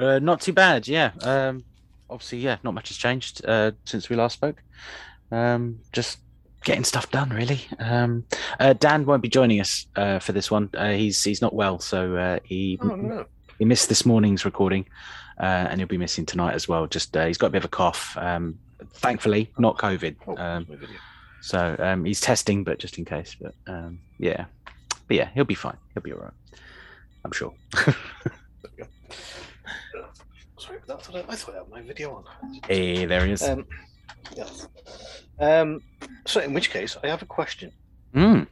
Uh, not too bad, yeah. Um, obviously, yeah, not much has changed uh, since we last spoke. Um, just getting stuff done, really. Um, uh, Dan won't be joining us uh, for this one. Uh, he's he's not well, so uh, he Oh no. he missed this morning's recording, uh, and he'll be missing tonight as well. Just uh, he's got a bit of a cough. Um, thankfully, not COVID. Oh, Um, so um, he's testing, but just in case. But um, yeah, but yeah, he'll be fine. He'll be all right. I'm sure. I thought I, I thought I had my video on. hey, there he is. Um, yes. Um, so, in which case, I have a question. Mm.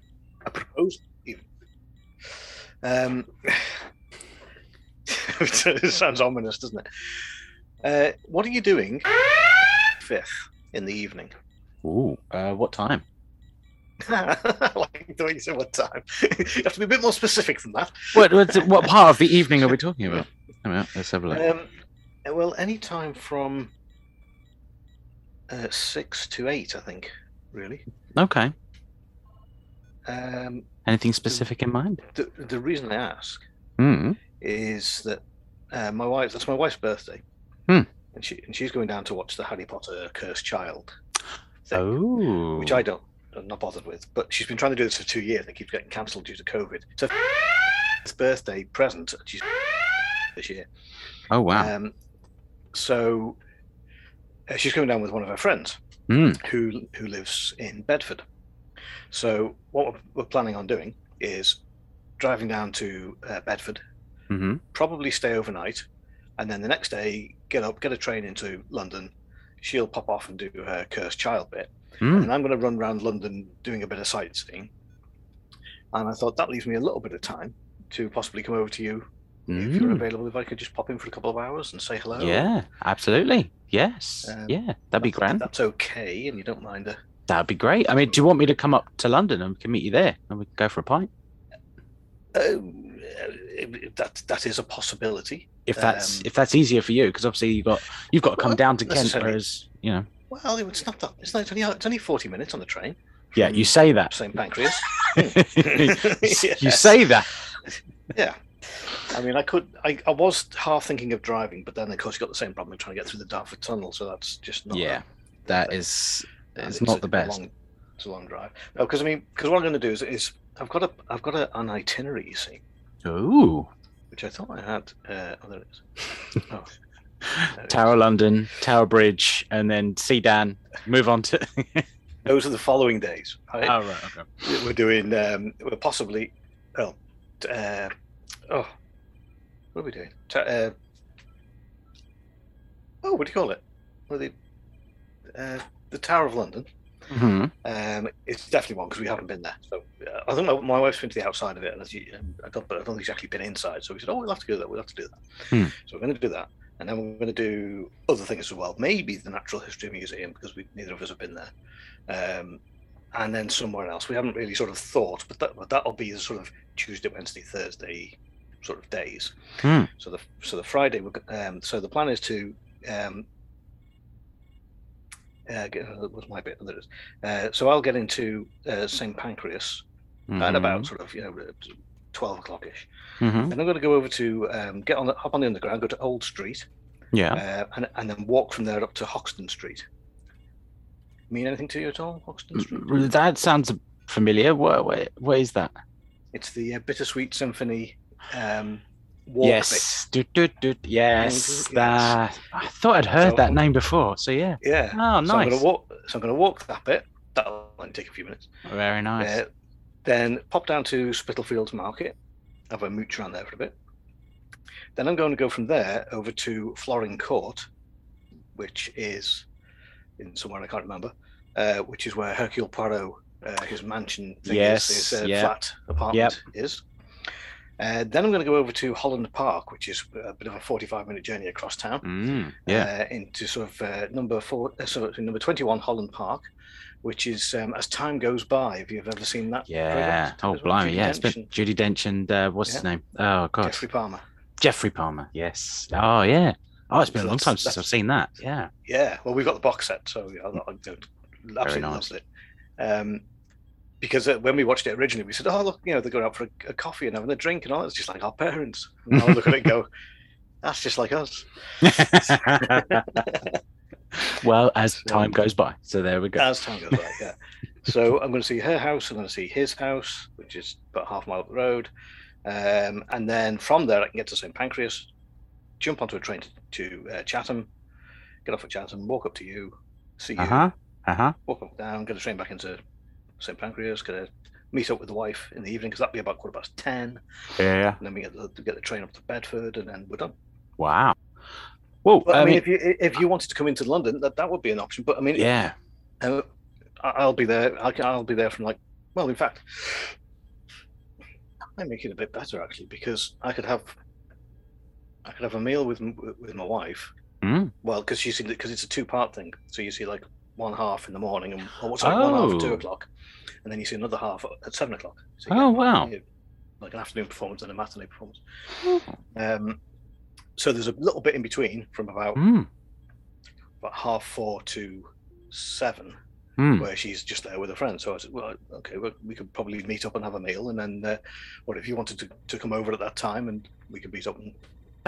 A proposal, even. Um, it sounds ominous, doesn't it? Uh, what are you doing fifth in the evening? Ooh, uh, what time? I like the way you say what time. you have to be a bit more specific than that. What what, what part of the evening are we talking about? Let's have a look. Um, well, any time from uh, six to eight, I think. Really. Okay. Um, Anything specific in mind? the the reason I ask Mm. is that uh, my wife that's my wife's birthday Hmm. and she and she's going down to watch the harry potter cursed child thing, Oh. which i don't i'm not bothered with but she's been trying to do this for two years and it keeps getting cancelled due to covid so it's birthday present she's this year Oh wow. um so uh, she's coming down with one of her friends Mm. who who lives in bedford so what we're, we're planning on doing is driving down to uh, bedford hmm probably stay overnight, and then the next day get up, get a train into London. She'll pop off and do her cursed child bit, Mm. and I'm going to run around London doing a bit of sightseeing. And I thought that leaves me a little bit of time to possibly come over to you if you're Mm. available. If I could just pop in for a couple of hours and say hello. Yeah, absolutely. Yes. Um, yeah, that'd be grand. That's okay, and you don't mind a. That'd be great. I mean, do you want me to come up to London and we can meet you there and we can go for a pint? Uh, that that is a possibility. If that's Um, if that's easier for you, because obviously you got you've got to come Well, down to Kent, whereas you know. Well, it's not that. It's not. It's only, it's only forty minutes on the train. Yeah, you say that. St Pancras. you Yes. say that. Yeah. I mean, I could. I, I was half thinking of driving, but then of course you got the same problem of trying to get through the Dartford Tunnel, so that's just not. Yeah, that is it's not the best. Long, it's a long drive. No, because I mean, because what I'm going to do is, is I've got a I've got a, an itinerary, you see, Ooh, which I thought I had. Uh, oh, there it is. Oh, Tower. London, Tower Bridge, and then Sedan. Move on to. Those are the following days. Right? oh right, okay. We're doing. Um, we're possibly. Well, uh, oh, what are we doing? T- uh, oh, what do you call it? Are the uh, the Tower of London. hmm Um, it's definitely one because we haven't been there. So uh, I don't know. My wife's been to the outside of it, and as you, um, I don't, but I don't think she's actually been inside. So we said, "Oh, we'll have to do that. We'll have to do that." Hmm. So we're going to do that, and then we're going to do other things as well. Maybe the Natural History Museum because we neither of us have been there, um, and then somewhere else. We haven't really sort of thought, but that but that'll be the sort of Tuesday, Wednesday, Thursday sort of days. Hmm. So the so the Friday, um, so the plan is to. Um, uh, get, uh, was my bit. There it is. Uh, so I'll get into uh, St Pancras at about sort of you know twelve o'clock ish. hmm Then I'm going to go over to um, get on the hop on the underground, go to Old Street, Yeah. uh, and and then walk from there up to Hoxton Street. Mean anything to you at all, Hoxton Street? Mm, That sounds familiar. What, what, what is that? It's the uh, Bittersweet Symphony um, walk yes. Do, do, do, yes. That. I thought I'd heard So- that name before. So yeah. Yeah. Oh, So I'm nice. going to walk. So I'm going to walk that bit. That'll only take a few minutes. Very nice. Uh, then pop down to Spitalfields Market, have a mooch around there for a bit. Then I'm going to go from there over to Florin Court, which is in somewhere I can't remember, uh, which is where Hercule Poirot, uh, his mansion thing Yes, is, his uh, yeah. flat apartment is. Uh, then I'm going to go over to Holland Park, which is a bit of a 45 minute journey across town Mm, yeah. uh, into sort of uh, number four, uh, sorry, number 21 Holland Park, which is um, as time goes by. If you've ever seen that, yeah. Oh, well, blimey. Judi Yeah. It's been Judi Dench and uh, what's his name? Oh, God. Geoffrey Palmer. Geoffrey Palmer. Yes. Oh, yeah. Oh, it's been a long time since I've seen that. Yeah. Yeah, well, we've got the box set, so I, I, I absolutely nice. loved it. Um, because uh, when we watched it originally, we said, "Oh, look, you know, they're going out for a, a coffee and having a drink and all." It's just like our parents. And I look at it and go, That's just like us. well, as time goes by. So there we go. As time goes by, yeah. So I'm going to see her house. I'm going to see his house, which is about half a mile up the road, um, and then from there I can get to St Pancras, jump onto a train to, to uh, Chatham, get off at Chatham, walk up to you, see you, Uh huh. Uh huh. walk down, get a train back into St Pancras, get a meet up with the wife in the evening because that'd be about quarter past ten, Yeah, yeah. and then we get the, get the train up to Bedford, and then we're done. Wow. Well, But I I mean, mean, if you if you wanted to come into London, that, that would be an option. But I mean, yeah. Uh, I'll be there. I can, I'll be there from like. Well, in fact, I make it a bit better actually because I could have. I could have a meal with with my wife. Mm. Well, because you see, because it's a two part thing. So you see like one half in the morning and or what's like one half at two Oh. o'clock, and then you see another half at seven o'clock. So Oh, wow. Like an afternoon performance and a matinee performance. Oh. Um, so there's a little bit in between from about Mm. about half four to seven Mm. where she's just there with a friend. So I said, well, okay, well, we could probably meet up and have a meal, and then, uh, what if you wanted to, to come over at that time, and we could meet up and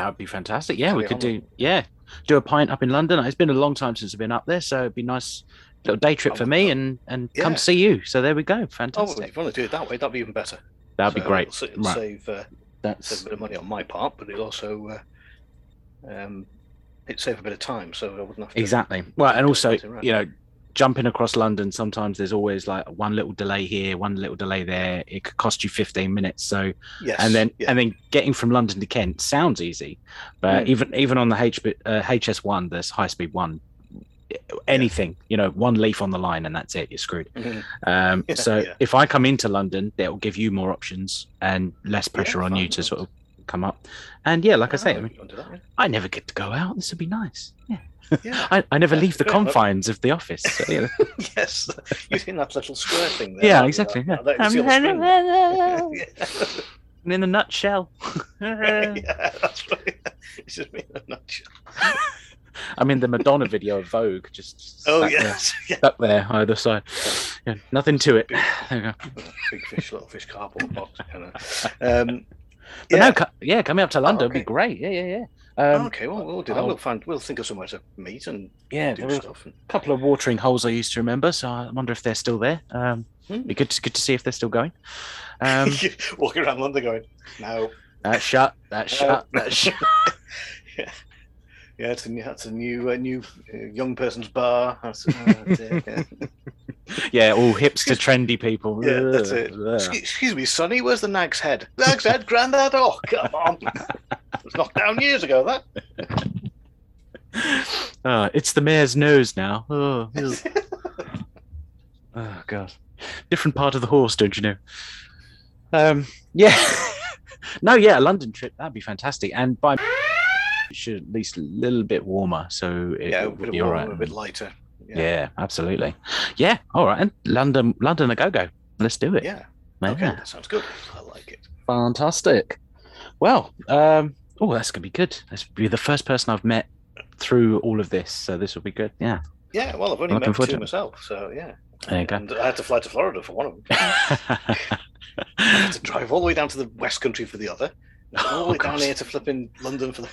That would be fantastic. Yeah, we could do. Yeah, do a pint up in London. It's been a long time since I've been up there, so it'd be nice little day trip for me and and come Yeah. to see you. So there we go. oh, Fantastic. if you want to do it that way, that'd be even better. That'd be great. It'll, it'll Right. save uh, save That's a bit of money on my part, but it'll also uh, um, it save a bit of time, so I wouldn't have to exactly. Well, and also, you know, jumping across London, sometimes there's always like one little delay here, one little delay there. It could cost you 15 minutes. So Yes, and then yeah. and then getting from London to Kent sounds easy, but Mm. even even on the H, uh, HS1, there's high speed one. Anything, you know, one leaf on the line and that's it. You're screwed. Mhm. Um, Yeah, so yeah. if I come into London, it'll give you more options and less pressure on you to sort of come up. And yeah, like I say, I, Oh, mean, you want to do that, I never get to go out. This would be nice. Yeah, yeah. I, I never Yeah, leave the confines of the office. So, yeah, yes, you think that little square thing there? yeah exactly. Yeah. That- that- you see on the Um, and in a nutshell. yeah. that's right. It's just me in a nutshell. I mean, the Madonna video of Vogue just Oh stuck there- yes, yeah. stuck there either side. Yeah, nothing to it. There you go. Big fish, little fish, cardboard box. Kind of. Um, But yeah. no, co- yeah, coming up to London would be great. Yeah, yeah, yeah. Um, okay, well, we'll do that. I'll- We'll find. We'll think of somewhere to meet and yeah, do were a. Couple of watering holes I used to remember, so I wonder if they're still there. Um, Hmm. be good to, good to see if they're still going. Um, walking around London, going, no, that's shut. That's shut. That's shut. yeah, yeah, it's a new, that's a new, uh, new uh, young person's bar. That's, uh, that's it, yeah. Yeah, all hipster, trendy people. Yeah, that's it. Excuse, me, Sonny, where's the nag's head? Nag's head, Grandad. Oh, come on. it was knocked down years ago. That. Ah, it's the mare's nose now. Oh, oh god, different part of the horse, don't you know? Um, yeah, no, yeah, a London trip that'd be fantastic, and by it should at least a little bit warmer, so it, yeah, a would bit, be of all warmer, right. a bit lighter. Yeah. absolutely. Yeah, all right, and London, London, a go go. Let's do it. Yeah. Yeah. Okay, that sounds good. I like it. Fantastic. Well, um, oh, that's gonna be good. That's be the first person I've met through all of this, so this will be good. Yeah. Yeah, well, I've only Looking met two to myself, so yeah. There you go. And I had to fly to Florida for one of them. I had to drive all the way down to the West Country for the other. All the Oh, way down here to flipping London for the.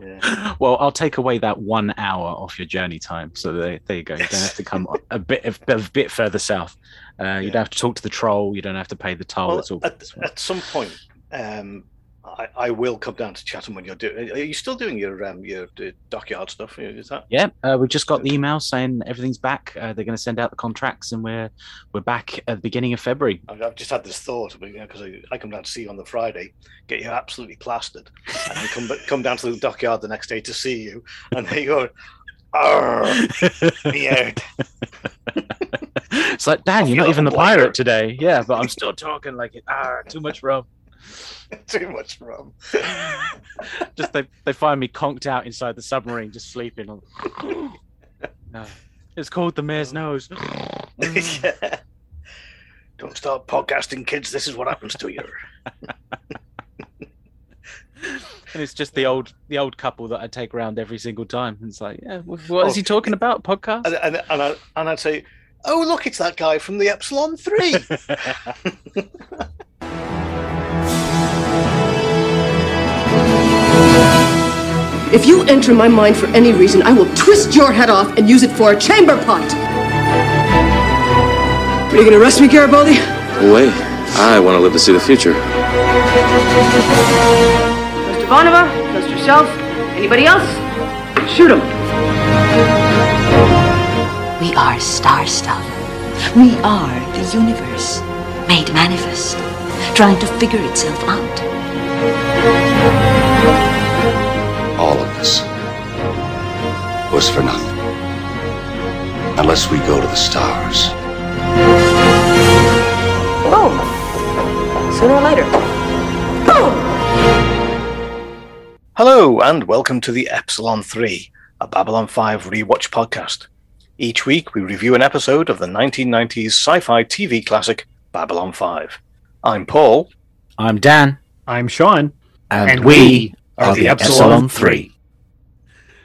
Yeah. well, I'll take away that one hour off your journey time. So there, there you go. You don't have to come a bit a a bit further south. Uh, you Yeah. don't have to talk to the troll. You don't have to pay the toll. Well, at, at some point, um, I, I will come down to Chatham when you're doing. Are you still doing your um, your uh, dockyard stuff? Is that? yeah, uh, we just got the email saying everything's back. Uh, they're going to send out the contracts, and we're we're back at the beginning of February. I've just had this thought because I, I come down to see you on the Friday, get you absolutely plastered, and then come come down to the dockyard the next day to see you, and they go, "Arr, weird." it's like, Dan, you're not even the like a lawyer. pirate today. Yeah, but I'm still talking like it. Ah, too much rum. Too much rum. Just they they find me conked out inside the submarine, just sleeping. No. It's called the mare's nose. yeah. Don't start podcasting, kids. This is what happens to you. and it's just the old the old couple that I take around every single time. And it's like, yeah, wh- what is he Oh, talking about? Podcast? And, and, and, I, and I'd say, "Oh, look, it's that guy from the Epsilon 3. If you enter my mind for any reason, I will twist your head off and use it for a chamber pot. Are you gonna arrest me, Garibaldi? Wait, I want to live to see the future. Mr. Ivanova, just yourself. Anybody else? Shoot him. We are star stuff. We are the universe, made manifest, trying to figure itself out. All of this was for nothing. Unless we go to the stars. Boom. Sooner or later. Boom. Hello, and welcome to the Epsilon 3, a Babylon 5 rewatch podcast. Each week, we review an episode of the 1990s sci fi TV classic Babylon 5. I'm Paul. I'm Dan, I'm Sean. and, And we we are are the the Epsilon Epsilon 3.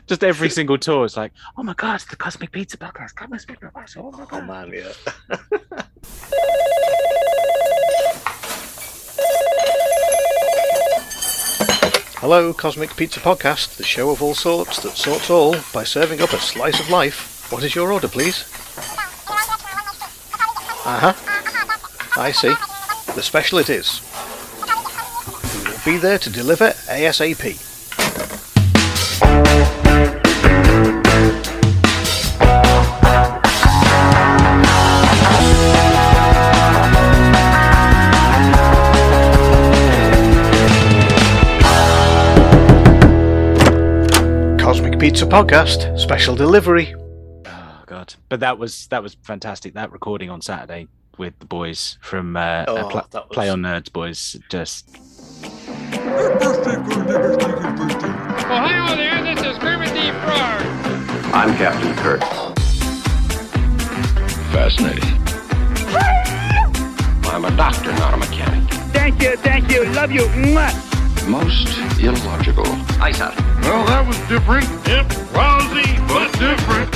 Just every single tour is like, oh my god, it's the Cosmic Pizza Podcast. Cosmic Pizza speak to us. Oh my god. Oh man, yeah. Hello, Cosmic Pizza Podcast, the show of all sorts that sorts all by serving up a slice of life. What is your order, please? Uh huh. I see. The special it is. Be there to deliver ASAP. Cosmic Pizza Podcast, special delivery. Oh god. But that was that was fantastic. That recording on Saturday with the boys from uh, uh, Oh, Pla- that was- Play on Nerds boys. Just Ohio there, this is Kermit the Frog. I'm Captain Kirk. Fascinating. I'm a doctor, not a mechanic. Thank you, thank you, love you. Mwah. Most illogical. Ice out. Well, that was different. Yep, lousy, but different.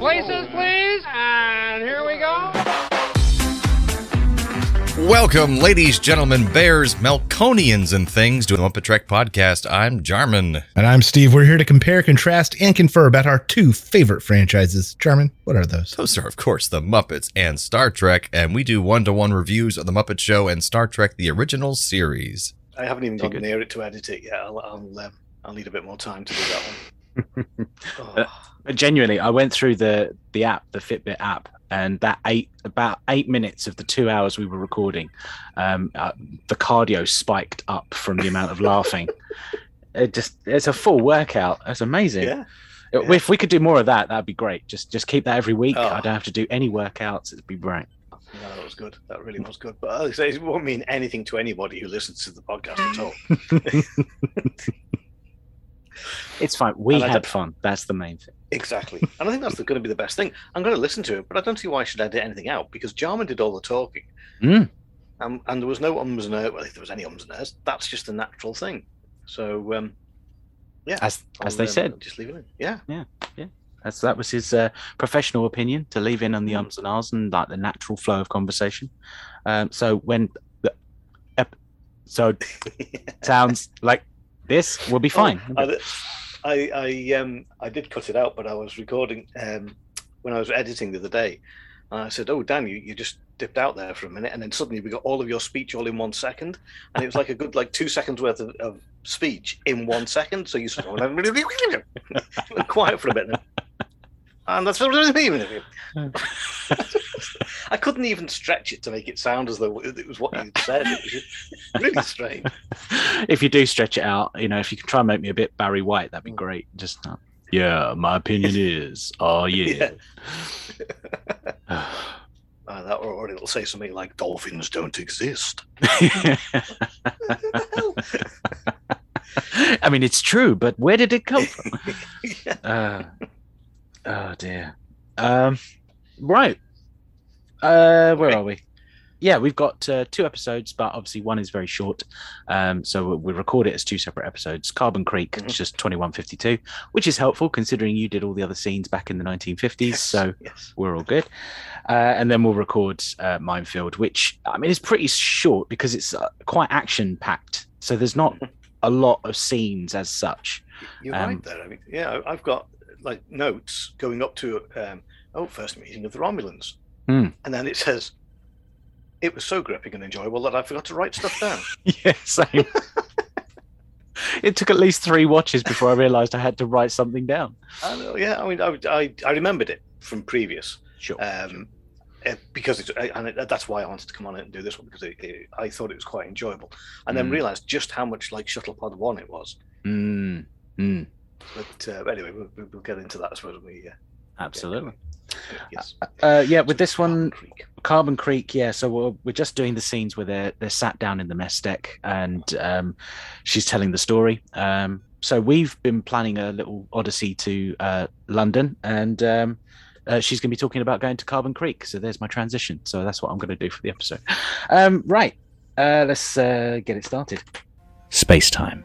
Places, please. And here we go. Welcome, ladies, gentlemen, bears, Melconians, and things to the Muppet Trek podcast. I'm Jarman. And I'm Steve. We're here to compare, contrast, and confer about our two favorite franchises. Jarman, what are those? Those are, of course, the Muppets and Star Trek, and we do one to one reviews of the Muppet Show and Star Trek the original series. I haven't even Too gone near it to edit it yet. I'll, I'll, um, I'll need a bit more time to do that one. Oh. Uh, genuinely, I went through the the app, the Fitbit app, and that eight about eight minutes of the two hours we were recording, um, uh, the cardio spiked up from the amount of laughing. It just it's a full workout. It's amazing. yeah. If we could do more of that, that'd be great. Just just keep that every week. Oh. I don't have to do any workouts. It'd be great. No, that was good. That really was good. But as I say, it won't mean anything to anybody who listens to the podcast at all. It's fine. We And had fun. That's the main thing. Exactly. And I think that's going to be the best thing. I'm going to listen to it, but I don't see why I should edit anything out because Jarman did all the talking. Mm. Um, and there was no ums and ers. Well, if there was any ums and ers, that's just a natural thing. So, um, yeah. As as they um, said, just leave it in. Yeah. Yeah. Yeah. That's that was his uh, professional opinion to leave in on the ums and ahs and like the natural flow of conversation. Um, so when the sounds like this will be fine. Oh, I, I, um, I did cut it out, but I was recording um, when I was editing the other day. And I said, "Oh, Dan, you, you just dipped out there for a minute, and then suddenly we got all of your speech all in one second, and it was like a good like two seconds worth of, of speech in one second. So you sort of went quiet for a bit, then. And that's what I mean. I couldn't even stretch it to make it sound as though it was what you said. It was really strange. if you do stretch it out, you know, if you can try and make me a bit Barry White, that'd be Mm. great. Just uh, yeah, my opinion is, oh yeah. Uh, that or it'll say something like dolphins don't exist. I mean, it's true, but where did it come from? Yeah. Uh, oh dear. Um, right. Uh, where are we? Yeah, we've got uh, two episodes, but obviously one is very short. Um, so we- we record it as two separate episodes. Carbon Creek, Mhm. it's just twenty one fifty two, which is helpful considering you did all the other scenes back in the nineteen fifties. So yes. we're all good. Uh, and then we'll record uh, Minefield, which I mean is pretty short because it's uh, quite action packed. So there's not a lot of scenes as such. You're Um, right there. I mean, yeah, I've got like notes going up to um, oh, first meeting of the Romulans, Hmm. and then it says it was so gripping and enjoyable that I forgot to write stuff down. yeah, same. it took at least three watches before I realised I had to write something down. I know, yeah, I mean, I, I, I remembered it from previous, Sure. um, eh, because it's and it, that's why I wanted to come on it and do this one because it, it, I thought it was quite enjoyable, and then Mm. realised just how much like Shuttlepod One it was. Mm, mm, But uh, anyway, we'll, we'll- we'll get into that as well we uh, absolutely. yes. Uh, yeah, with this Carbon one, Creek. Carbon Creek, yeah. So we're, we're just doing the scenes where they're they're sat down in the mess deck, and um, she's telling the story. Um, so we've been planning a little odyssey to uh, London, and um, uh, she's going to be talking about going to Carbon Creek. So there's my transition. So that's what I'm going to do for the episode. Um, right, uh, let's uh, get it started. Space time,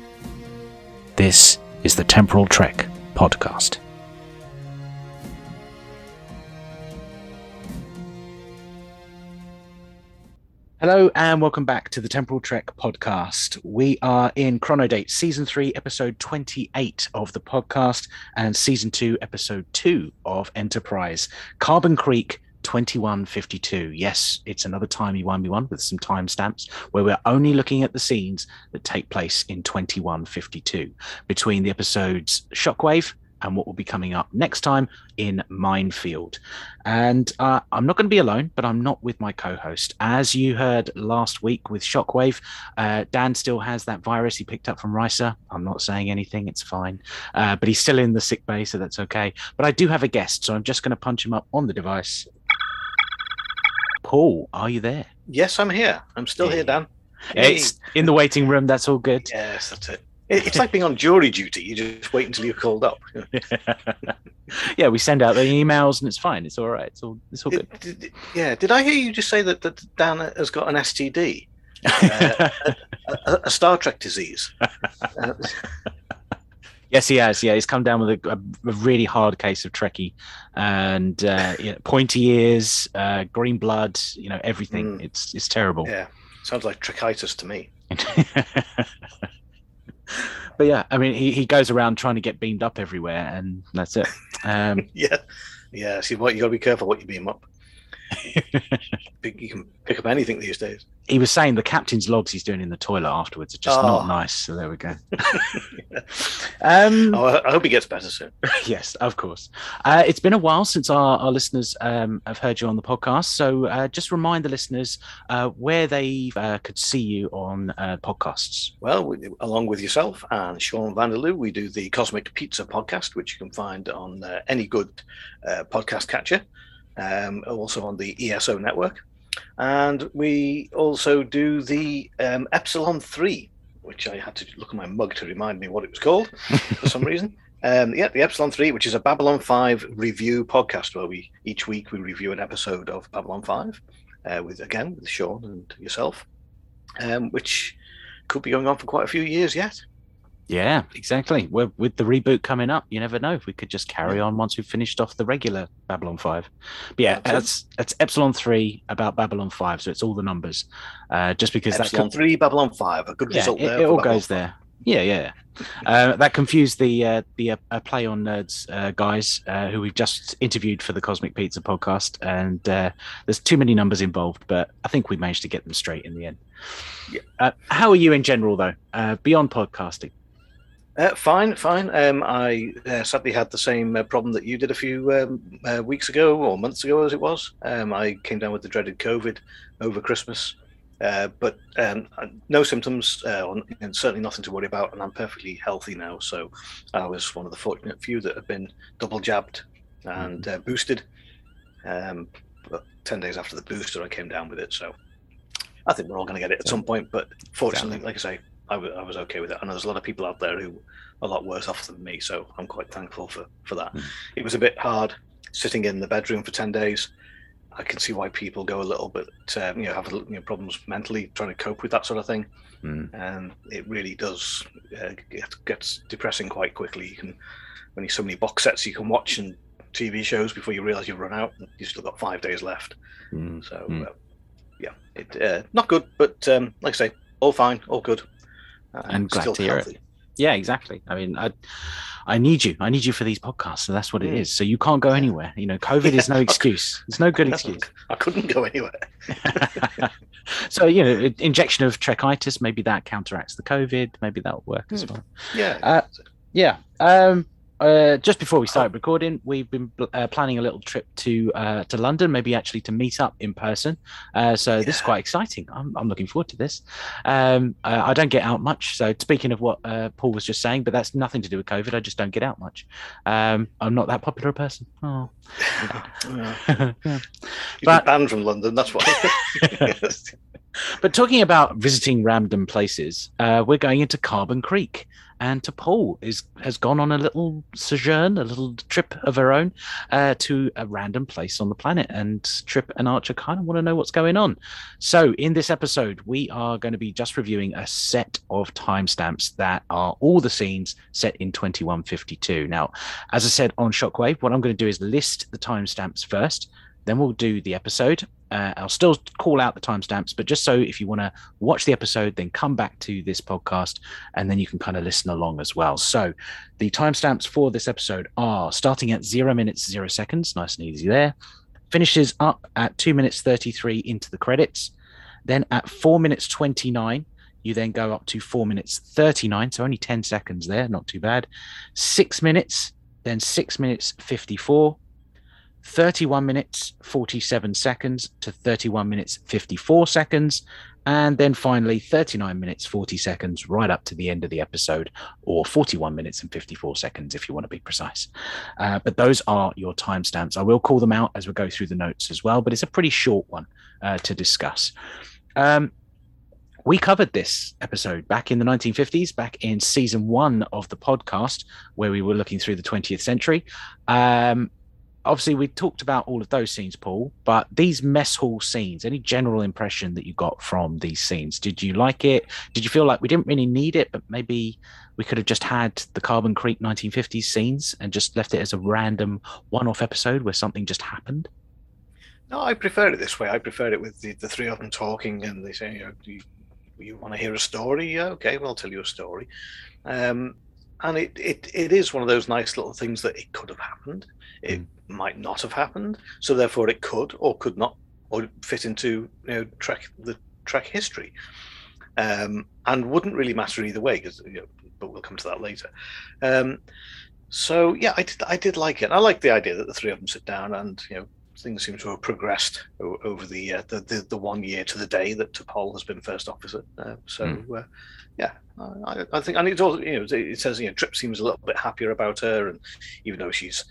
This is the Temporal Trek podcast. Hello and welcome back to the Temporal Trek podcast. We are in Chronodate season 3 episode 28 of the podcast and season 2 episode 2 of Enterprise. Carbon Creek 2152. Yes, it's another timey wimey one with some timestamps where we're only looking at the scenes that take place in 2152 between the episodes Shockwave and what will be coming up next time in Minefield. And uh, I'm not going to be alone, but I'm not with my co host. As you heard last week with Shockwave, uh, Dan still has that virus he picked up from Risa. I'm not saying anything, it's fine. Uh, but he's still in the sick bay, so that's okay. But I do have a guest, so I'm just going to punch him up on the device. Paul, are you there? Yes, I'm here. I'm still here, Dan. It's in the waiting room. That's all good. Yes, that's it. It- It's like being on jury duty. You just wait until you're called up. yeah, we send out the emails and it's fine. It's all right. It's all it's all good. Did- did- yeah. Did I hear you just say that, that Dan has got an STD, uh, a, a, a Star Trek disease? Uh, Yes, he has. Yeah, he's come down with a, a, a really hard case of Trekkie and uh, you know, pointy ears, uh, green blood. You know, everything. Mm. It's it's terrible. yeah, sounds like tracheitis to me. but yeah, I mean, he, he goes around trying to get beamed up everywhere, and that's it. Um, Yeah, yeah. See, what you got to be careful what you beam up. You can pick up anything these days. he was saying the captain's logs he's doing in the toilet afterwards are just Oh. not nice. So there we go. um, Oh, I hope he gets better soon. yes, of course. Uh, it's been a while since our, our listeners um, have heard you on the podcast. So uh, just remind the listeners uh, where they uh, could see you on uh, podcasts. Well, we, along with yourself and Sean Vanderloo, we do the Cosmic Pizza podcast, which you can find on uh, any good uh, podcast catcher, um, also on the ESO network. And we also do the um, Epsilon 3, which I had to look at my mug to remind me what it was called for some reason. Um, yeah, the Epsilon 3, which is a Babylon 5 review podcast where we each week we review an episode of Babylon 5 uh, with, again, with Sean and yourself, um, which could be going on for quite a few years yet. Yeah, exactly. Well, with the reboot coming up, you never know if we could just carry on once we've finished off the regular Babylon 5. But yeah, That's that's Epsilon 3 about Babylon 5. So it's all the numbers. Uh, just because that's Epsilon that. 3, Babylon 5, a good yeah, result it, there. it for all Babylon goes 5. there. Yeah, yeah. Uh, that confused the uh, the uh, play on nerds uh, guys uh, who we've just interviewed for the Cosmic Pizza podcast, and uh, there's too many numbers involved, but I think we managed to get them straight in the end. Yeah. Uh, how are you in general, though, uh, beyond podcasting? Uh, fine, fine. Um, I uh, sadly had the same uh, problem that you did a few um, uh, weeks ago or months ago, as it was. Um, I came down with the dreaded COVID over Christmas, uh, but um, uh, no symptoms uh, and certainly nothing to worry about. And I'm perfectly healthy now. So I was one of the fortunate few that have been double jabbed and uh, boosted. Um, but 10 days after the booster, I came down with it. So I think we're all going to get it at some point. But fortunately, like I say, I was okay with it. I know there's a lot of people out there who are a lot worse off than me, so I'm quite thankful for for that. It was a bit hard sitting in the bedroom for ten days. I can see why people go a little bit, um, you know, have a you know, problems mentally trying to cope with that sort of thing, Mm. and it really does uh, get gets depressing quite quickly. You can when you so many box sets you can watch and TV shows before you realise you've run out. and You've still got five days left. Mm. So Mm. uh, yeah, it uh, not good, but um, like I say, all fine, all good, I'm glad to hear it. Yeah, exactly. I mean, I I need you. I need you for these podcasts. So that's what it Mm. is. So you can't go anywhere. You know, COVID is no Yeah. excuse. It's no good No, excuse. I couldn't go anywhere. so you know, injection of trechitis, maybe that counteracts the COVID. Maybe that'll work as Hmm. well. Yeah, Uh, Yeah. Um, uh, just before we started recording, we've been uh, planning a little trip to uh, to London, maybe actually to meet up in person. Uh, so this is quite exciting. I'm, I'm looking forward to this. Um, uh, I don't get out much. So speaking of what uh, Paul was just saying, but that's nothing to do with COVID. I just don't get out much. Um, I'm not that popular a person. Oh. Yeah. Yeah. You've But- been banned from London. That's why. But talking about visiting random places, uh, we're going into Carbon Creek, and T'Pol is has gone on a little sojourn, a little trip of her own, uh, to a random place on the planet. And Trip and Archer kind of want to know what's going on. So in this episode, we are going to be just reviewing a set of timestamps that are all the scenes set in 2152. Now, as I said on Shockwave, what I'm going to do is list the timestamps first. Then we'll do the episode. Uh, I'll still call out the timestamps, but just so if you want to watch the episode, then come back to this podcast and then you can kind of listen along as well. So the timestamps for this episode are starting at zero minutes, zero seconds, nice and easy there. Finishes up at two minutes 33 into the credits. Then at four minutes 29, you then go up to four minutes 39, so only 10 seconds there, not too bad. Six minutes, then six minutes 54. 31 minutes 47 seconds to 31 minutes 54 seconds. And then finally 39 minutes 40 seconds right up to the end of the episode or 41 minutes and 54 seconds if you want to be precise. Uh, but those are your timestamps. I will call them out as we go through the notes as well but it's a pretty short one uh, to discuss. Um, we covered this episode back in the 1950s, back in season one of the podcast, where we were looking through the 20th century. Um, obviously, we talked about all of those scenes, Paul, but these mess hall scenes, any general impression that you got from these scenes? Did you like it? Did you feel like we didn't really need it, but maybe we could have just had the Carbon Creek 1950s scenes and just left it as a random one off episode where something just happened? No, I prefer it this way. I prefer it with the, the three of them talking and they say, you, know, you, you want to hear a story? Yeah, okay, well, I'll tell you a story. Um, and it, it, it is one of those nice little things that it could have happened. It might not have happened. So therefore it could or could not or fit into you know track the track history. Um, and wouldn't really matter either way because you know, but we'll come to that later. Um, so yeah, I did I did like it. I like the idea that the three of them sit down and you know things seem to have progressed o- over the, uh, the, the the one year to the day that T'Pol has been first officer. Uh, so uh, yeah, I, I think and it's also you know it- it says you know Trip seems a little bit happier about her, and even though she's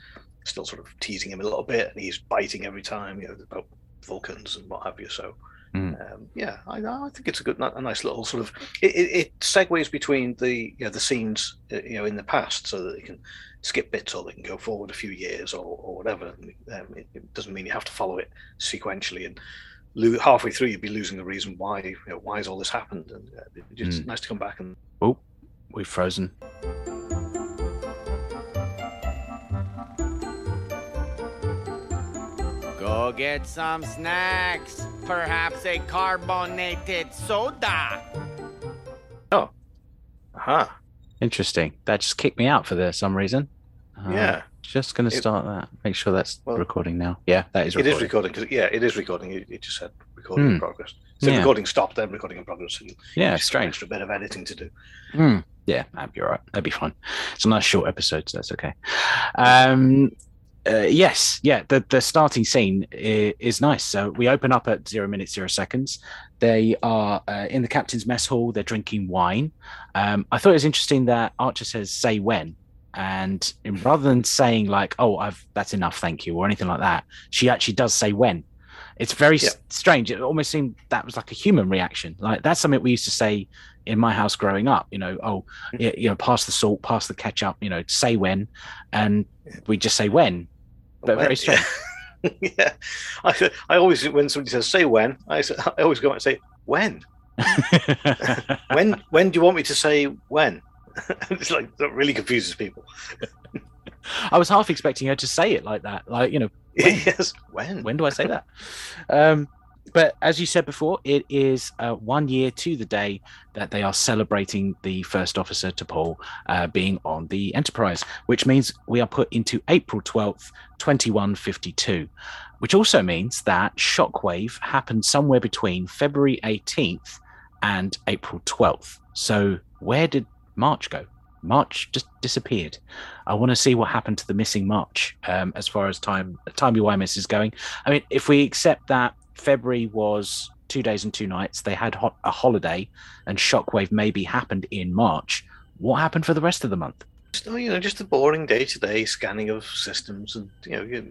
still sort of teasing him a little bit, and he's biting every time you know about Vulcans and what have you. So Mm. um, yeah, I, I think it's a good, a nice little sort of. It, it, it segues between the you know, the scenes uh, you know in the past, so that they can skip bits or they can go forward a few years or, or whatever. Um, it, it doesn't mean you have to follow it sequentially, and lo- halfway through you'd be losing the reason why you know, why has all this happened. And uh, it's Mm. nice to come back and Oh, we've frozen. Go get some snacks. Perhaps a carbonated soda. oh, Huh. Interesting. That just kicked me out for the some reason. Uh, yeah. Just going to It- start that. Make sure that's Well, recording now. Yeah, that is It recording. is recording because yeah, it is recording. It, it just said recording in Hmm. progress. So Yeah. recording stopped, then recording in progress. So Yeah, just got an strange. extra bit of editing to do. Hmm. Yeah, that'd be all right. That'd be fine. It's a nice short episode, so that's okay. Um, uh, yes, yeah. The the starting scene is, is nice. So we open up at zero minutes zero seconds. They are uh, in the captain's mess hall. They're drinking wine. Um, I thought it was interesting that Archer says "say when," and rather than saying like "oh, I've that's enough, thank you" or anything like that, she actually does say "when." It's very Yeah. s- strange. It almost seemed that was like a human reaction. Like that's something we used to say in my house growing up. You know, oh, mm. y- you know, pass the salt, pass the ketchup. You know, say when, and we just say when. But When- very strange. yeah, I, I always when somebody says say when, I I always go and say when. When when do you want me to say when? it's like that really confuses people. I was half expecting her to say it like that. Like, you know, yes, when? when do I say that? Um, but as you said before, it is uh, one year to the day that they are celebrating the first officer T'Pol uh, being on the Enterprise, which means we are put into April 12th, 2152, which also means that Shockwave happened somewhere between February 18th and April 12th. So where did March go? March just disappeared. I want to see what happened to the missing March um, as far as time timey wimey is going. I mean, if we accept that February was two days and two nights, they had ho- a holiday, and Shockwave maybe happened in March. What happened for the rest of the month? So, you know, just a boring day to day scanning of systems and you know, you're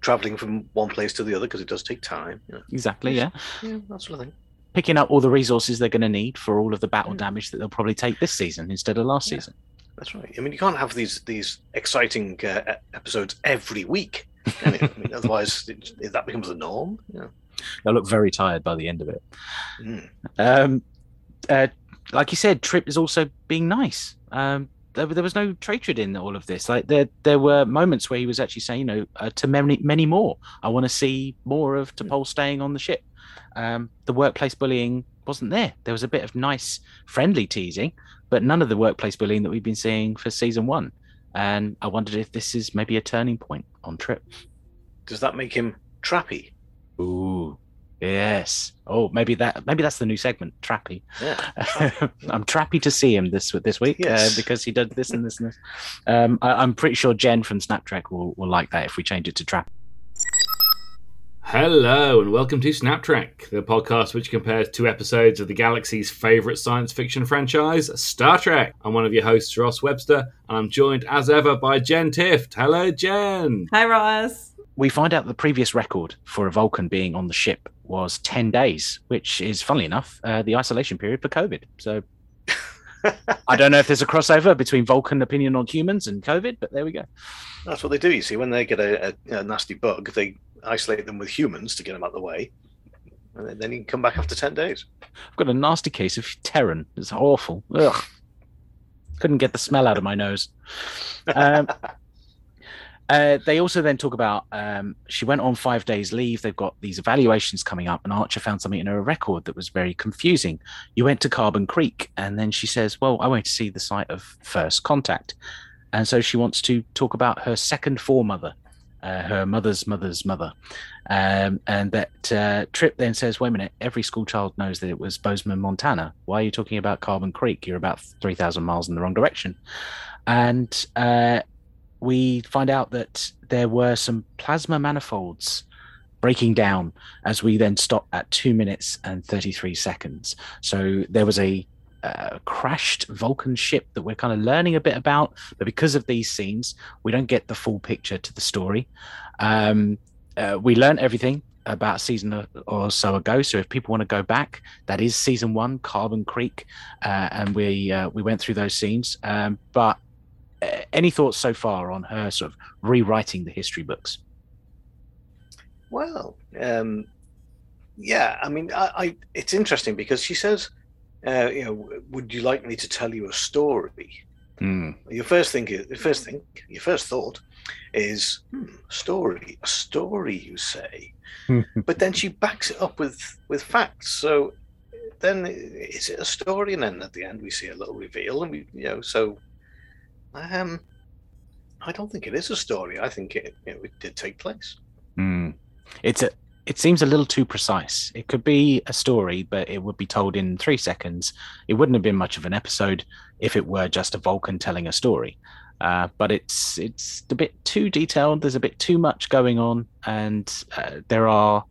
traveling from one place to the other because it does take time. You know. Exactly, yeah. Yeah, that sort of thing. Picking up all the resources they're going to need for all of the battle damage that they'll probably take this season instead of last season. That's right. I mean, you can't have these these exciting uh, episodes every week. Can? I mean, otherwise, it, that becomes the norm. Know. They'll look very tired by the end of it. Mm. Um, uh, like you said, Trip is also being nice. Um, there, there was no hatred in all of this. Like there, there were moments where he was actually saying, you know, uh, to many, many more. I want to see more of T'Pol staying on the ship. Um, the workplace bullying wasn't there. There was a bit of nice, friendly teasing, but none of the workplace bullying that we've been seeing for season one. And I wondered if this is maybe a turning point on Trip. Does that make him trappy? Ooh, yes. Oh, maybe that maybe that's the new segment, Trappy. Yeah. I'm trappy to see him this this week Yes. uh, because he did this and this and this. Um, I, I'm pretty sure Jen from Snaptrack will, will like that if we change it to Trap. Hello, and welcome to Snaptrack, the podcast which compares two episodes of the galaxy's favourite science fiction franchise, Star Trek. I'm one of your hosts, Ross Webster, and I'm joined as ever by Jen Tift. Hello, Jen. Hi, Ross. We find out the previous record for a Vulcan being on the ship was 10 days, which is, funnily enough, uh, the isolation period for COVID. So I don't know if there's a crossover between Vulcan opinion on humans and COVID, but there we go. That's what they do. You see, when they get a, a, a nasty bug, they isolate them with humans to get them out of the way, and then, then you can come back after ten days. I've got a nasty case of Terran. It's awful. Ugh. Couldn't get the smell out of my nose. Um, uh, they also then talk about um, she went on five days leave. They've got these evaluations coming up, and Archer found something in her record that was very confusing. You went to Carbon Creek, and then she says, "Well, I went to see the site of first contact," and so she wants to talk about her second foremother, uh, her mother's mother's mother. Um, and that uh, Trip then says, wait a minute, every school child knows that it was Bozeman, Montana. Why are you talking about Carbon Creek? You're about 3,000 miles in the wrong direction. And uh, we find out that there were some plasma manifolds breaking down as we then stop at two minutes and 33 seconds. So there was a uh, crashed Vulcan ship that we're kind of learning a bit about, but because of these scenes, we don't get the full picture to the story. Um, uh, we learned everything about a season or- so ago. So if people want to go back, that is season one, Carbon Creek, uh, and we uh, we went through those scenes. Um, but any thoughts so far on her sort of rewriting the history books? Well, um, yeah, I mean, I, I it's interesting because she says, uh, you know, would you like me to tell you a story? Hmm. Your first thing, is, the first thing, your first thought is hmm, story, a story, you say, but then she backs it up with with facts. So then, is it a story? And then at the end, we see a little reveal, and we, you know, so um, I don't think it is a story. I think it, know, it did take place. Hmm. It's a. It seems a little too precise. It could be a story, but it would be told in three seconds. It wouldn't have been much of an episode if it were just a Vulcan telling a story. Uh, but it's it's a bit too detailed. There's a bit too much going on, and uh, there are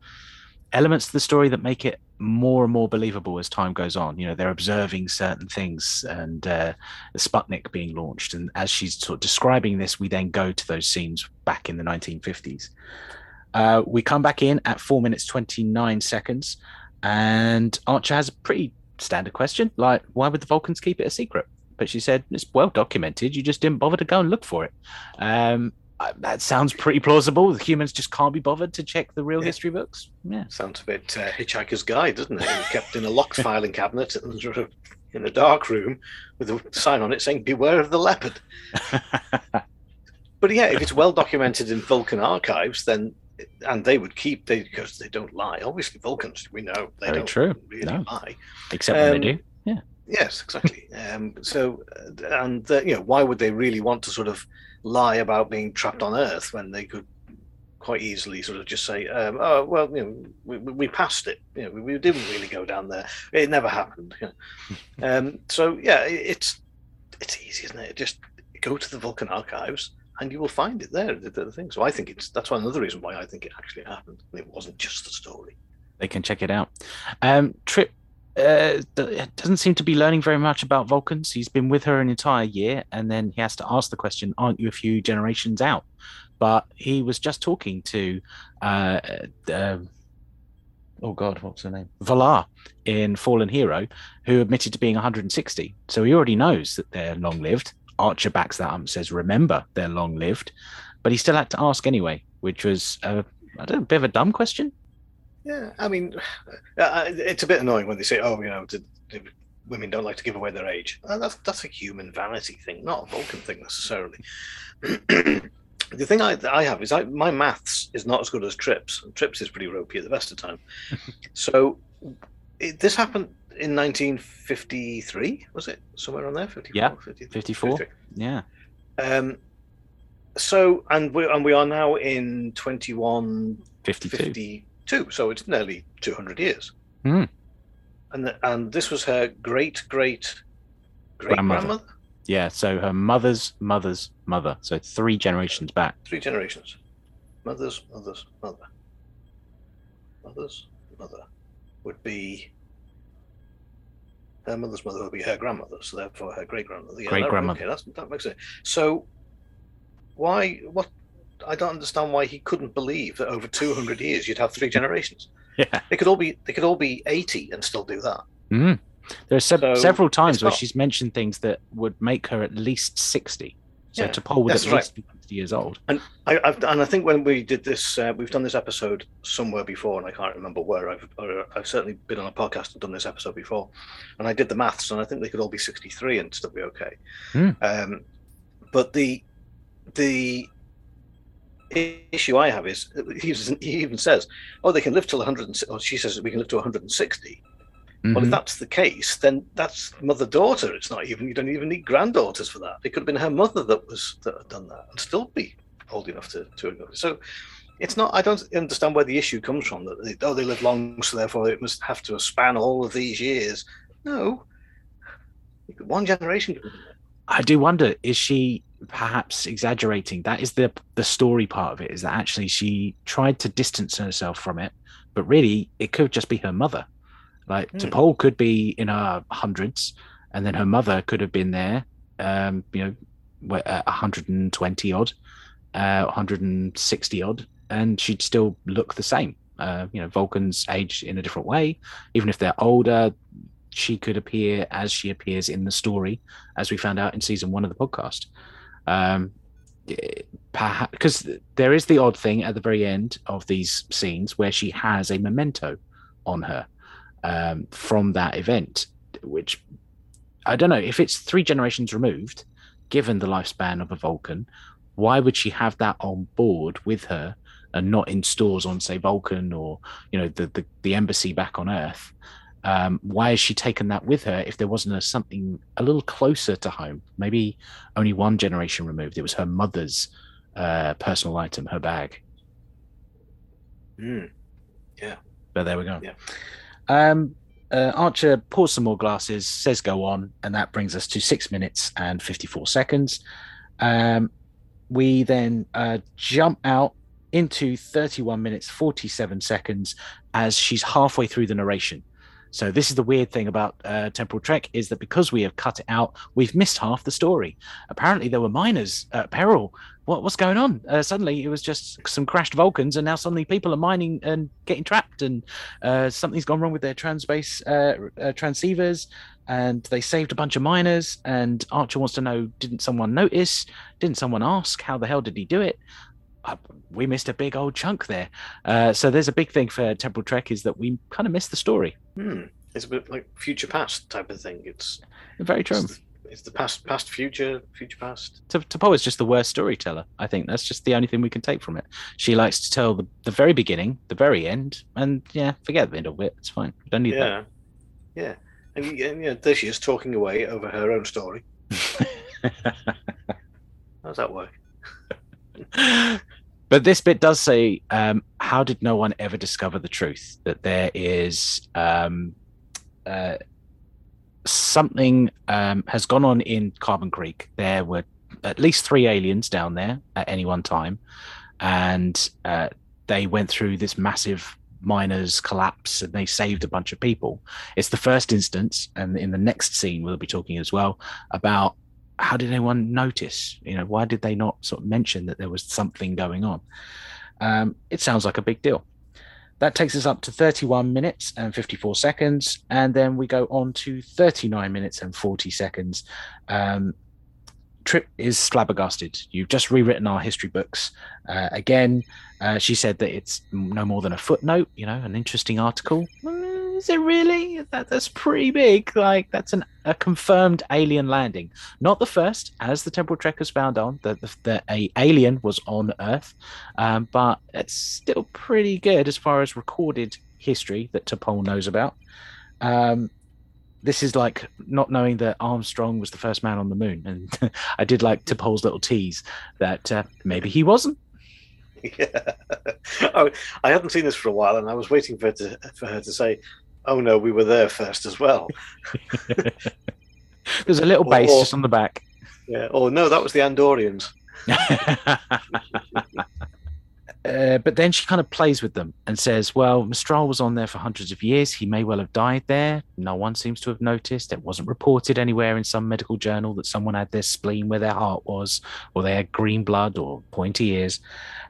elements to the story that make it more and more believable as time goes on. You know, they're observing certain things, and uh, Sputnik being launched, and as she's sort of describing this, we then go to those scenes back in the 1950s. Uh, we come back in at four minutes twenty nine seconds, and Archer has a pretty standard question like, "Why would the Vulcans keep it a secret?" But she said it's well documented. You just didn't bother to go and look for it. Um, uh, that sounds pretty plausible. The humans just can't be bothered to check the real Yeah. history books. Yeah, Sounds a bit uh, Hitchhiker's Guide, doesn't it? Kept in a locked filing cabinet in sort of in a dark room with a sign on it saying "Beware of the leopard." but yeah, if it's well documented in Vulcan archives, then and they would keep they because they don't lie. Obviously, Vulcans we know they Very don't true. really No. lie. except when Um, they do. Yeah, Yes, exactly. um, so, uh, and uh, you know, why would they really want to sort of lie about being trapped on Earth when they could quite easily sort of just say, um, "Oh, well, you know, we, we passed it. You know, we, we didn't really go down there. It never happened." You know? um, so, yeah, it- it's it's easy, isn't it? Just go to the Vulcan archives and you will find it there. The, the thing. So, I think it's that's another reason why I think it actually happened. It wasn't just the story. they can check it out. Um, Trip uh, doesn't seem to be learning very much about Vulcans. He's been with her an entire year, and then he has to ask the question, "Aren't you a few generations out?" But he was just talking to, uh, uh, oh God, what's her name? V'Lar in Fallen Hero, who admitted to being 160. So he already knows that they're long lived. Archer backs that up and says, "Remember, they're long lived," but he still had to ask anyway, which was a, bit of a dumb question. Yeah, I mean, it's a bit annoying when they say, "Oh, you know, d d- women don't like to give away their age." Uh, that's that's a human vanity thing, not a Vulcan thing necessarily. the thing I, I have is I, my maths is not as good as Trips. and Trips is pretty ropey at the best of time. so it, this happened in 1953, was it? Somewhere around there, 54, Yeah, 53, 54. 53. Yeah. Um, so and we and we are now in 21 52. 52 so it's nearly 200 years Hmm. and and this was her great great great Grandmother. grandmother Yeah, so her mother's mother's mother, so three generations back. three generations mother's mother's mother mother's mother would be her mother's mother would be her grandmother so therefore her great grandmother yeah, Great-grandmother. okay that's, that makes sense so why what i don't understand why he couldn't believe that over 200 years you'd have three generations Yeah. they could all be they could all be 80 and still do that Mm. There are se- So, several times where not- she's mentioned things that would make her at least 60. So Yeah, T'Pol would that's at right. least be 60 years old. And I, I've, and I think when we did this, uh, we've done this episode somewhere before, and I can't remember where. I've, or I've certainly been on a podcast and done this episode before, and I did the maths, and I think they could all be sixty-three and still be okay. Hmm. Um, but the the issue I have is he, he even says, "Oh, they can live till 100." Or she says we can live to 160. Well, if Mhm. that's the case, then that's mother-daughter. It's not even you don't even need granddaughters for that. It could have been her mother that was that had done that and still be old enough to to ignore it. So it's not. I don't understand where the issue comes from. That they, oh, they live long, so therefore it must have to span all of these years. No, one generation. I do wonder is she perhaps exaggerating? That is the the story part of it is that actually she tried to distance herself from it, but really it could just be her mother. Like Hmm. T'Pol could be in her hundreds, and then her mother could have been there, um, you know, wh- 120 odd, uh, 160 odd, and she'd still look the same. Uh, you know, Vulcans age in a different way. Even if they're older, she could appear as she appears in the story, as we found out in season one of the podcast. Um, perhaps because there is the odd thing at the very end of these scenes where she has a memento on her um, from that event, which I don't know if it's three generations removed, given the lifespan of a Vulcan. Why would she have that on board with her and not in stores on, say, Vulcan or you know the the, the embassy back on Earth? Um, why has she taken that with her if there wasn't a, something a little closer to home? Maybe only one generation removed. It was her mother's uh, personal item, her bag. Mm. Yeah. But there we go. Yeah. Um, uh, Archer pours some more glasses, says go on, and that brings us to six minutes and 54 seconds. Um, we then uh, jump out into 31 minutes, 47 seconds as she's halfway through the narration. So this is the weird thing about uh, Temporal Trek is that because we have cut it out, we've missed half the story. Apparently, there were miners at peril. What, what's going on? Uh, suddenly, it was just some crashed Vulcans, and now suddenly people are mining and getting trapped, and uh, something's gone wrong with their transbase uh, uh, transceivers, and they saved a bunch of miners. And Archer wants to know: Didn't someone notice? Didn't someone ask? How the hell did he do it? We missed a big old chunk there. Uh, so there's a big thing for Temporal Trek is that we kind of missed the story. Hmm. It's a bit like future past type of thing. It's very true. It's, it's the past, past, future, future, past. T'Pol is just the worst storyteller. I think that's just the only thing we can take from it. She likes to tell the, the very beginning, the very end, and yeah, forget the middle bit. It's fine. We don't need yeah. that. Yeah. And, and yeah, there she is talking away over her own story. How's that work? but this bit does say, um, "How did no one ever discover the truth that there is um, uh, something um, has gone on in Carbon Creek? There were at least three aliens down there at any one time, and uh, they went through this massive miners collapse and they saved a bunch of people. It's the first instance, and in the next scene we'll be talking as well about how did anyone notice? You know, why did they not sort of mention that there was something going on? Um, it sounds like a big deal. That takes us up to 31 minutes and 54 seconds, and then we go on to 39 minutes and 40 seconds. Um, Trip is flabbergasted. You've just rewritten our history books. Uh, again, uh, she said that it's no more than a footnote, you know, an interesting article. Is it really? That, that's pretty big. Like, that's an, a confirmed alien landing. Not the first, as the Temporal Trekkers found on, that the, the, a alien was on Earth, um, but it's still pretty good as far as recorded history that T'Pol knows about. Um, this is like not knowing that Armstrong was the first man on the moon, and I did like T'Pol's little tease that uh, maybe he wasn't. Yeah, I, I hadn't seen this for a while, and I was waiting for her to for her to say, "Oh no, we were there first as well." There's a little base Or- just on the back. Yeah. Oh no, that was the Andorians. Uh, but then she kind of plays with them and says, Well, Mestral was on there for hundreds of years. He may well have died there. No one seems to have noticed. It wasn't reported anywhere in some medical journal that someone had their spleen where their heart was, or they had green blood or pointy ears.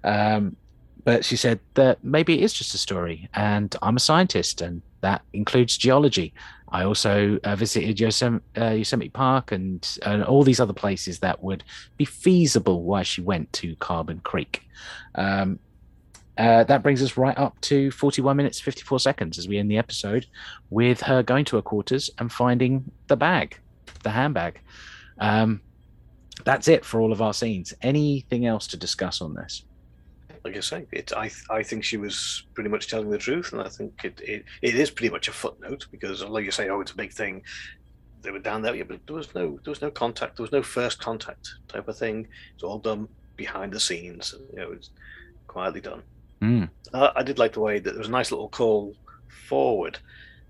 Um, but she said that maybe it is just a story, and I'm a scientist, and that includes geology. I also uh, visited Yosem- uh, Yosemite Park and, and all these other places that would be feasible why she went to Carbon Creek. Um, uh, that brings us right up to 41 minutes 54 seconds as we end the episode with her going to her quarters and finding the bag, the handbag. Um, that's it for all of our scenes. Anything else to discuss on this? Like I say, it, I I think she was pretty much telling the truth, and I think it, it, it is pretty much a footnote because, although you say, "Oh, it's a big thing," they were down there, yeah, but there was no there was no contact, there was no first contact type of thing. It's all done behind the scenes, and, you know, it's quietly done. Mm. Uh, I did like the way that there was a nice little call forward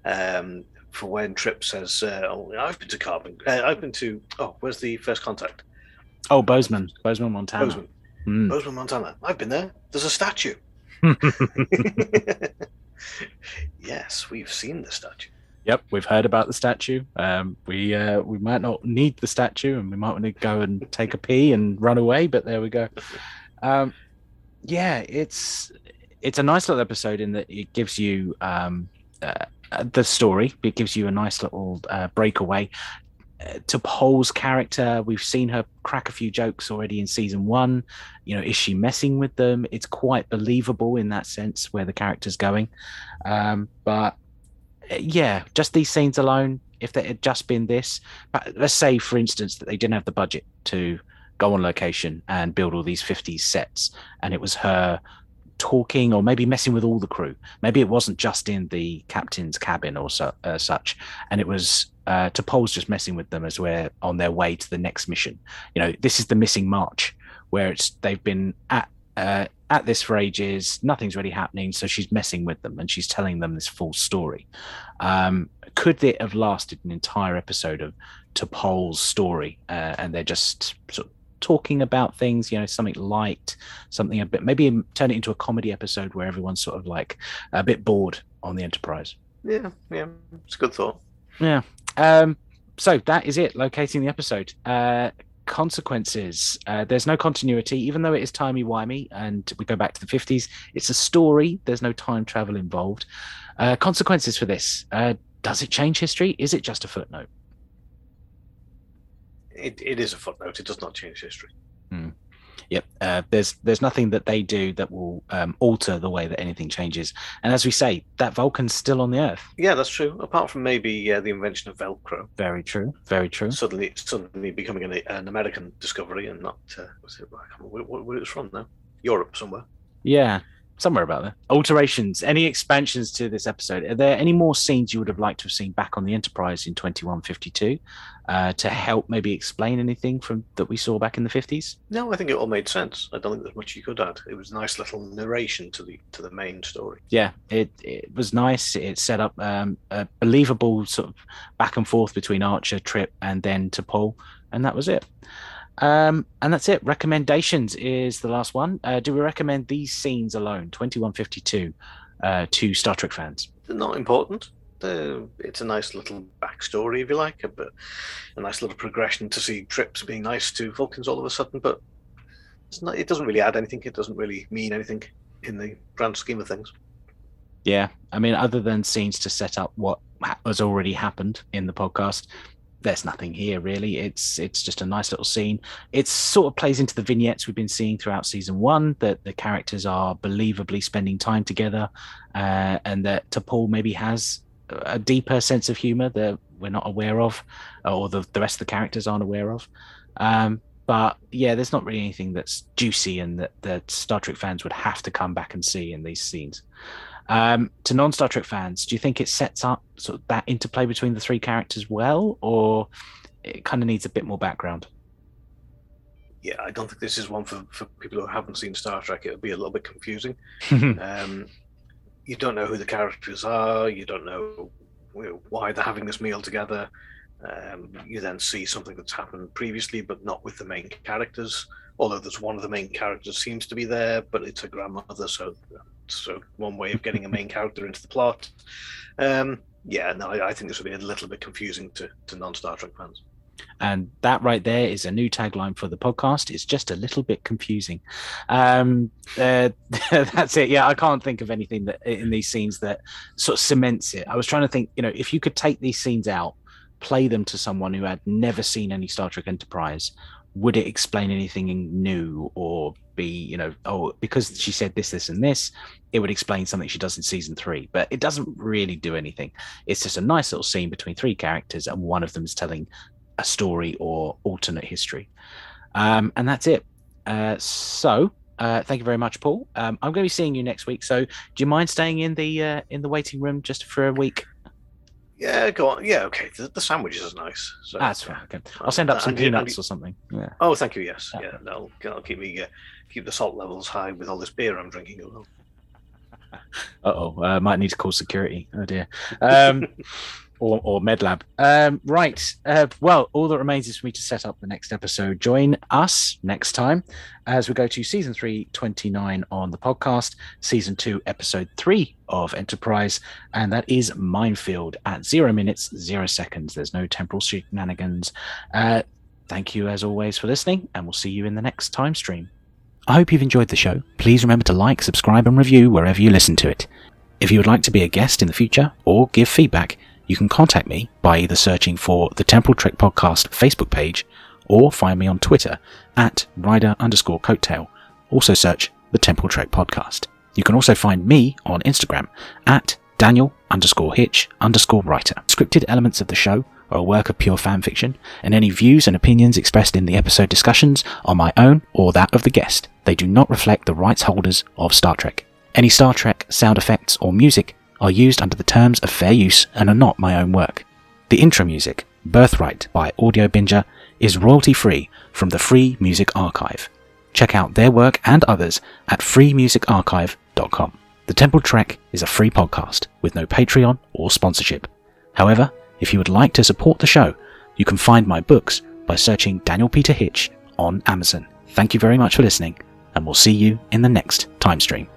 um, for when Trip says, uh, "Oh, I've been to Carbon. Uh, I've been to. Oh, where's the first contact? Oh, Bozeman, Bozeman, Montana. Bozeman. Mm. Bozeman, Montana. I've been there. There's a statue. yes, we've seen the statue. Yep, we've heard about the statue. Um, we uh, we might not need the statue, and we might want to go and take a pee and run away. But there we go. Um, yeah, it's it's a nice little episode in that it gives you um, uh, the story. It gives you a nice little uh, breakaway. T'Pol's character, we've seen her crack a few jokes already in season one. You know, is she messing with them? It's quite believable in that sense where the character's going. Um, but uh, yeah, just these scenes alone, if they had just been this, but let's say, for instance, that they didn't have the budget to go on location and build all these 50s sets, and it was her talking or maybe messing with all the crew. Maybe it wasn't just in the captain's cabin or so, uh, such, and it was uh, T'Pol's just messing with them as we're on their way to the next mission. You know, this is the missing march where it's they've been at uh, at this for ages. Nothing's really happening, so she's messing with them and she's telling them this full story. Um, could it have lasted an entire episode of to T'Pol's story, uh, and they're just sort of talking about things, you know, something light, something a bit maybe turn it into a comedy episode where everyone's sort of like a bit bored on the Enterprise. Yeah, yeah, it's a good thought. Yeah. Um, so that is it. Locating the episode. Uh, consequences. Uh, there's no continuity, even though it is timey wimey, and we go back to the 50s. It's a story. There's no time travel involved. Uh, consequences for this. Uh, does it change history? Is it just a footnote? It, it is a footnote. It does not change history. Yep. Uh, there's there's nothing that they do that will um, alter the way that anything changes. And as we say, that Vulcan's still on the Earth. Yeah, that's true. Apart from maybe uh, the invention of Velcro. Very true. Very true. Suddenly, suddenly becoming an, an American discovery and not uh, was it, where, where it was from now? Europe somewhere. Yeah, somewhere about there. Alterations, any expansions to this episode? Are there any more scenes you would have liked to have seen back on the Enterprise in 2152 uh, to help maybe explain anything from that we saw back in the 50s? No, I think it all made sense. I don't think there's much you could add. It was a nice little narration to the to the main story. Yeah, it it was nice. It set up um, a believable sort of back and forth between Archer, Trip, and then T'Pol, and that was it. Um, and that's it. Recommendations is the last one. Uh, do we recommend these scenes alone, 2152, uh, to Star Trek fans? They're not important. They're, it's a nice little backstory, if you like, a, bit, a nice little progression to see Trips being nice to Vulcans all of a sudden, but not, it doesn't really add anything. It doesn't really mean anything in the grand scheme of things. Yeah. I mean, other than scenes to set up what has already happened in the podcast, there's nothing here really. It's it's just a nice little scene. It sort of plays into the vignettes we've been seeing throughout season one that the characters are believably spending time together, uh, and that T'Pol maybe has a deeper sense of humor that we're not aware of, or the the rest of the characters aren't aware of. Um, but yeah, there's not really anything that's juicy and that, that Star Trek fans would have to come back and see in these scenes. Um, to non Star Trek fans, do you think it sets up sort of that interplay between the three characters well, or it kind of needs a bit more background? Yeah, I don't think this is one for, for people who haven't seen Star Trek. It'll be a little bit confusing. um, you don't know who the characters are. You don't know why they're having this meal together. Um, you then see something that's happened previously, but not with the main characters. Although there's one of the main characters seems to be there, but it's a grandmother, so so one way of getting a main character into the plot. Um, yeah, no, I, I, think this would be a little bit confusing to, to non Star Trek fans. And that right there is a new tagline for the podcast. It's just a little bit confusing. Um, uh, that's it. Yeah, I can't think of anything that in these scenes that sort of cements it. I was trying to think, you know, if you could take these scenes out, play them to someone who had never seen any Star Trek Enterprise, would it explain anything new or be you know oh because she said this this and this it would explain something she does in season three. But it doesn't really do anything. It's just a nice little scene between three characters and one of them is telling a story or alternate history. Um, and that's it. Uh, so uh, thank you very much paul. Um, i'm going to be seeing you next week. So do you mind staying in the uh, in the waiting room just for a week yeah, go on. Yeah, okay. The, the sandwiches is nice. So, That's fine. Okay. I'll send up some peanuts and, or something. Yeah. Oh, thank you. Yes. Yeah. yeah that'll, that'll keep me uh, keep the salt levels high with all this beer I'm drinking. Uh-oh, uh, might need to call security. Oh dear. Um, or, or MedLab. Um, right. Uh, well, all that remains is for me to set up the next episode. Join us next time as we go to season 3, 29 on the podcast, season 2, episode 3 of Enterprise, and that is Minefield at zero minutes, zero seconds. There's no temporal shenanigans. Uh, thank you, as always, for listening, and we'll see you in the next time stream. I hope you've enjoyed the show. Please remember to like, subscribe, and review wherever you listen to it. If you would like to be a guest in the future or give feedback, you can contact me by either searching for the Temporal Trek Podcast Facebook page or find me on Twitter at rider underscore coattail. Also search the Temporal Trek Podcast. You can also find me on Instagram at Daniel underscore Hitch underscore writer. Scripted elements of the show are a work of pure fan fiction, and any views and opinions expressed in the episode discussions are my own or that of the guest. They do not reflect the rights holders of Star Trek. Any Star Trek sound effects or music are used under the terms of fair use and are not my own work. The intro music, Birthright by Audiobinger, is royalty free from the Free Music Archive. Check out their work and others at freemusicarchive.com. The Temporal Trek is a free podcast with no Patreon or sponsorship. However, if you would like to support the show, you can find my books by searching Daniel Peter Hitch on Amazon. Thank you very much for listening, and we'll see you in the next time stream.